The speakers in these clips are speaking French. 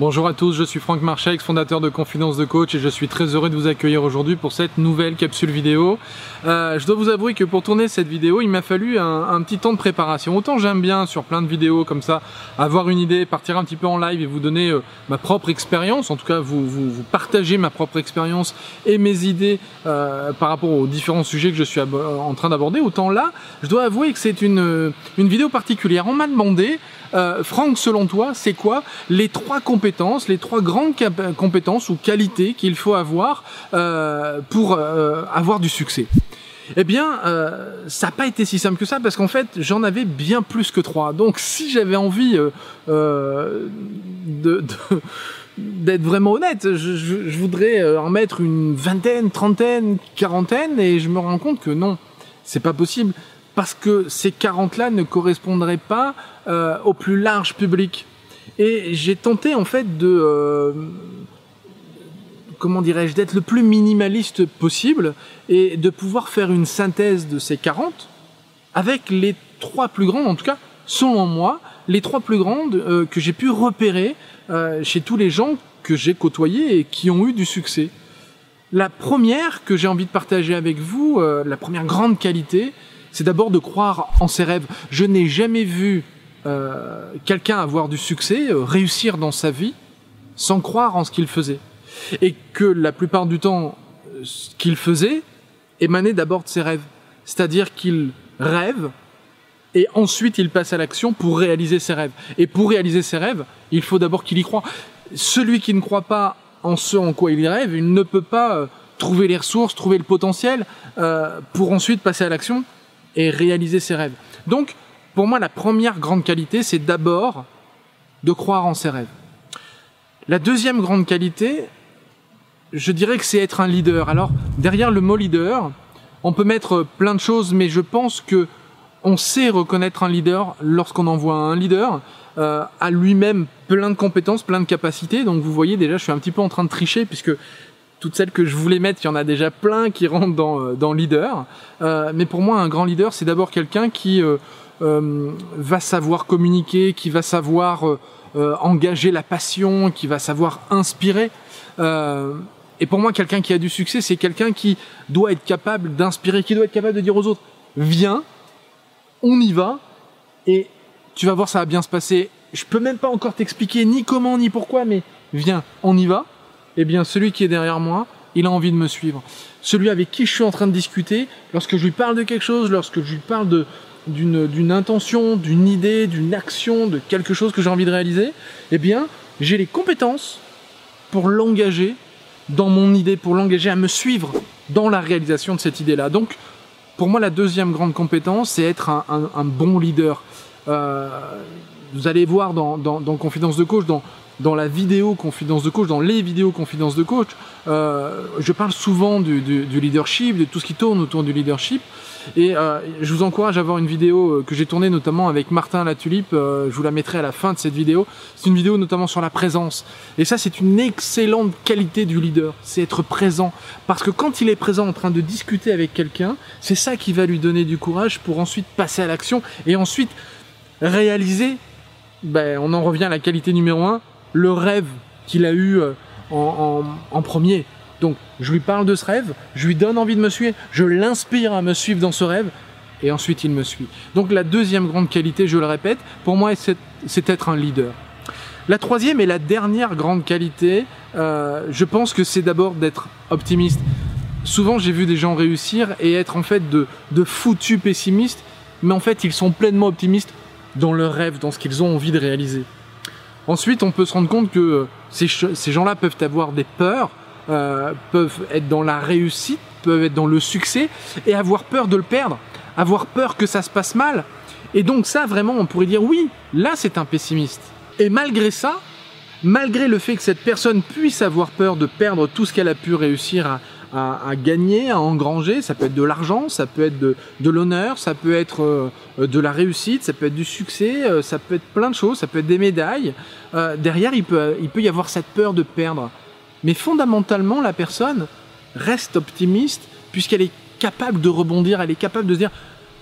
Bonjour à tous, je suis Franck Marchex, fondateur de Confidence de Coach et je suis très heureux de vous accueillir aujourd'hui pour cette nouvelle capsule vidéo. Euh, je dois vous avouer que pour tourner cette vidéo, il m'a fallu un, petit temps de préparation. Autant j'aime bien sur plein de vidéos comme ça, avoir une idée, partir un petit peu en live et vous donner euh, ma propre expérience, en tout cas vous, vous, partager ma propre expérience et mes idées euh, par rapport aux différents sujets que je suis en train d'aborder. Autant là, je dois avouer que c'est une, une vidéo particulière. On m'a demandé, Franck, selon toi, c'est quoi les trois compétences les trois grandes compétences ou qualités qu'il faut avoir euh, pour euh, avoir du succès? Eh bien, euh, ça n'a pas été si simple que ça parce qu'en fait, j'en avais bien plus que trois. Donc, si j'avais envie d'être vraiment honnête, je, voudrais en mettre une vingtaine, trentaine, quarantaine, et je me rends compte que non, c'est pas possible parce que ces 40-là ne correspondraient pas au plus large public. Et j'ai tenté en fait de, euh, comment dirais-je, d'être le plus minimaliste possible et de pouvoir faire une synthèse de ces 40 avec les trois plus grandes, en tout cas, selon moi, les trois plus grandes euh, que j'ai pu repérer euh, chez tous les gens que j'ai côtoyés et qui ont eu du succès. La première que j'ai envie de partager avec vous, la première grande qualité, c'est d'abord de croire en ses rêves. Je n'ai jamais vu euh, quelqu'un avoir du succès, euh, réussir dans sa vie, sans croire en ce qu'il faisait. Et que la plupart du temps, ce qu'il faisait émanait d'abord de ses rêves. C'est-à-dire qu'il rêve et ensuite il passe à l'action pour réaliser ses rêves. Et pour réaliser ses rêves, il faut d'abord qu'il y croit. Celui qui ne croit pas en ce en quoi il rêve, il ne peut pas euh, trouver les ressources, trouver le potentiel pour ensuite passer à l'action et réaliser ses rêves. Donc, pour moi, la première grande qualité, c'est d'abord de croire en ses rêves. La deuxième grande qualité, je dirais que c'est être un leader. Alors, derrière le mot leader, on peut mettre plein de choses, mais je pense que on sait reconnaître un leader lorsqu'on envoie un leader euh, à lui-même plein de compétences, plein de capacités. Donc vous voyez déjà, je suis un petit peu en train de tricher puisque toutes celles que je voulais mettre, il y en a déjà plein qui rentrent dans, euh, leader. Euh, mais pour moi, un grand leader, c'est d'abord quelqu'un qui euh, va savoir communiquer, qui va savoir engager la passion, qui va savoir inspirer. et pour moi, quelqu'un qui a du succès, c'est quelqu'un qui doit être capable d'inspirer, qui doit être capable de dire aux autres, viens, on y va, et tu vas voir, ça va bien se passer. Je peux même pas encore t'expliquer ni comment ni pourquoi, mais viens, on y va. Eh bien, celui qui est derrière moi, il a envie de me suivre. Celui avec qui je suis en train de discuter, lorsque je lui parle de quelque chose, lorsque je lui parle d'une intention, d'une idée, d'une action, de quelque chose que j'ai envie de réaliser, eh bien, j'ai les compétences pour l'engager dans mon idée, pour l'engager à me suivre dans la réalisation de cette idée-là. Donc, pour moi, la deuxième grande compétence, c'est être un, bon leader. Euh, vous allez voir dans, dans, Confidence de Coach, dans, dans la vidéo Confidence de Coach, dans les vidéos Confidence de Coach, euh, je parle souvent du, leadership, de tout ce qui tourne autour du leadership. Et euh, je vous encourage à voir une vidéo euh, que j'ai tournée notamment avec Martin La Tulipe. Euh, je vous la mettrai à la fin de cette vidéo. C'est une vidéo notamment sur la présence. Et ça, c'est une excellente qualité du leader. C'est être présent. Parce que quand il est présent en train de discuter avec quelqu'un, c'est ça qui va lui donner du courage pour ensuite passer à l'action et ensuite réaliser. Ben, on en revient à la qualité numéro un, le rêve qu'il a eu en, en premier. Donc je lui parle de ce rêve, je lui donne envie de me suivre, je l'inspire à me suivre dans ce rêve, et ensuite il me suit. Donc la deuxième grande qualité, je le répète, pour moi c'est être un leader. La troisième et la dernière grande qualité, euh, je pense que c'est d'abord d'être optimiste. Souvent j'ai vu des gens réussir et être en fait de, de foutus pessimistes, mais en fait ils sont pleinement optimistes dans leur rêve, dans ce qu'ils ont envie de réaliser. Ensuite, on peut se rendre compte que ces, gens-là peuvent avoir des peurs, euh, peuvent être dans la réussite, peuvent être dans le succès et avoir peur de le perdre, avoir peur que ça se passe mal. Et donc ça, vraiment, on pourrait dire oui, là c'est un pessimiste. Et malgré ça, malgré le fait que cette personne puisse avoir peur de perdre tout ce qu'elle a pu réussir à, gagner, à engranger, ça peut être de l'argent, ça peut être de, l'honneur, ça peut être euh, de la réussite, ça peut être du succès, euh, ça peut être plein de choses, ça peut être des médailles. derrière, il peut, il peut y avoir cette peur de perdre. Mais fondamentalement, la personne reste optimiste puisqu'elle est capable de rebondir, elle est capable de se dire,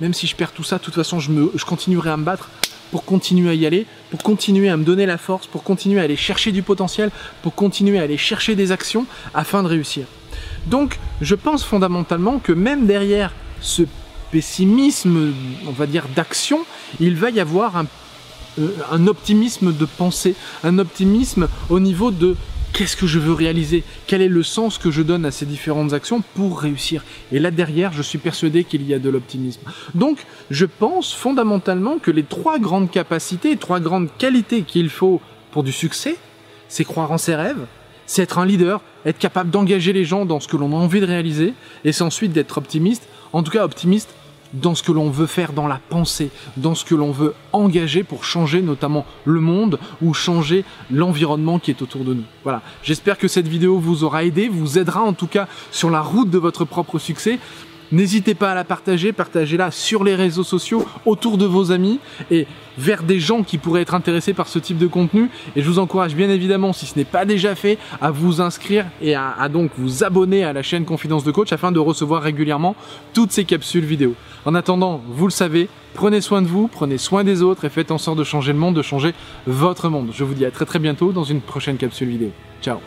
même si je perds tout ça, de toute façon, je, me, je continuerai à me battre pour continuer à y aller, pour continuer à me donner la force, pour continuer à aller chercher du potentiel, pour continuer à aller chercher des actions afin de réussir. Donc, je pense fondamentalement que même derrière ce pessimisme, on va dire, d'action, il va y avoir un, euh, optimisme de pensée, un optimisme au niveau de qu'est-ce que je veux réaliser, quel est le sens que je donne à ces différentes actions pour réussir? Et là derrière, je suis persuadé qu'il y a de l'optimisme. Donc, je pense fondamentalement que les trois grandes capacités, trois grandes qualités qu'il faut pour du succès, c'est croire en ses rêves, c'est être un leader, être capable d'engager les gens dans ce que l'on a envie de réaliser, et c'est ensuite d'être optimiste, en tout cas optimiste dans ce que l'on veut faire dans la pensée, dans ce que l'on veut engager pour changer notamment le monde ou changer l'environnement qui est autour de nous. Voilà, j'espère que cette vidéo vous aura aidé, vous aidera en tout cas sur la route de votre propre succès. N'hésitez pas à la partager, partagez-la sur les réseaux sociaux, autour de vos amis et vers des gens qui pourraient être intéressés par ce type de contenu. Et je vous encourage bien évidemment, si ce n'est pas déjà fait, à vous inscrire et à, donc vous abonner à la chaîne Confidence de Coach afin de recevoir régulièrement toutes ces capsules vidéo. En attendant, vous le savez, prenez soin de vous, prenez soin des autres et faites en sorte de changer le monde, de changer votre monde. Je vous dis à très très bientôt dans une prochaine capsule vidéo. Ciao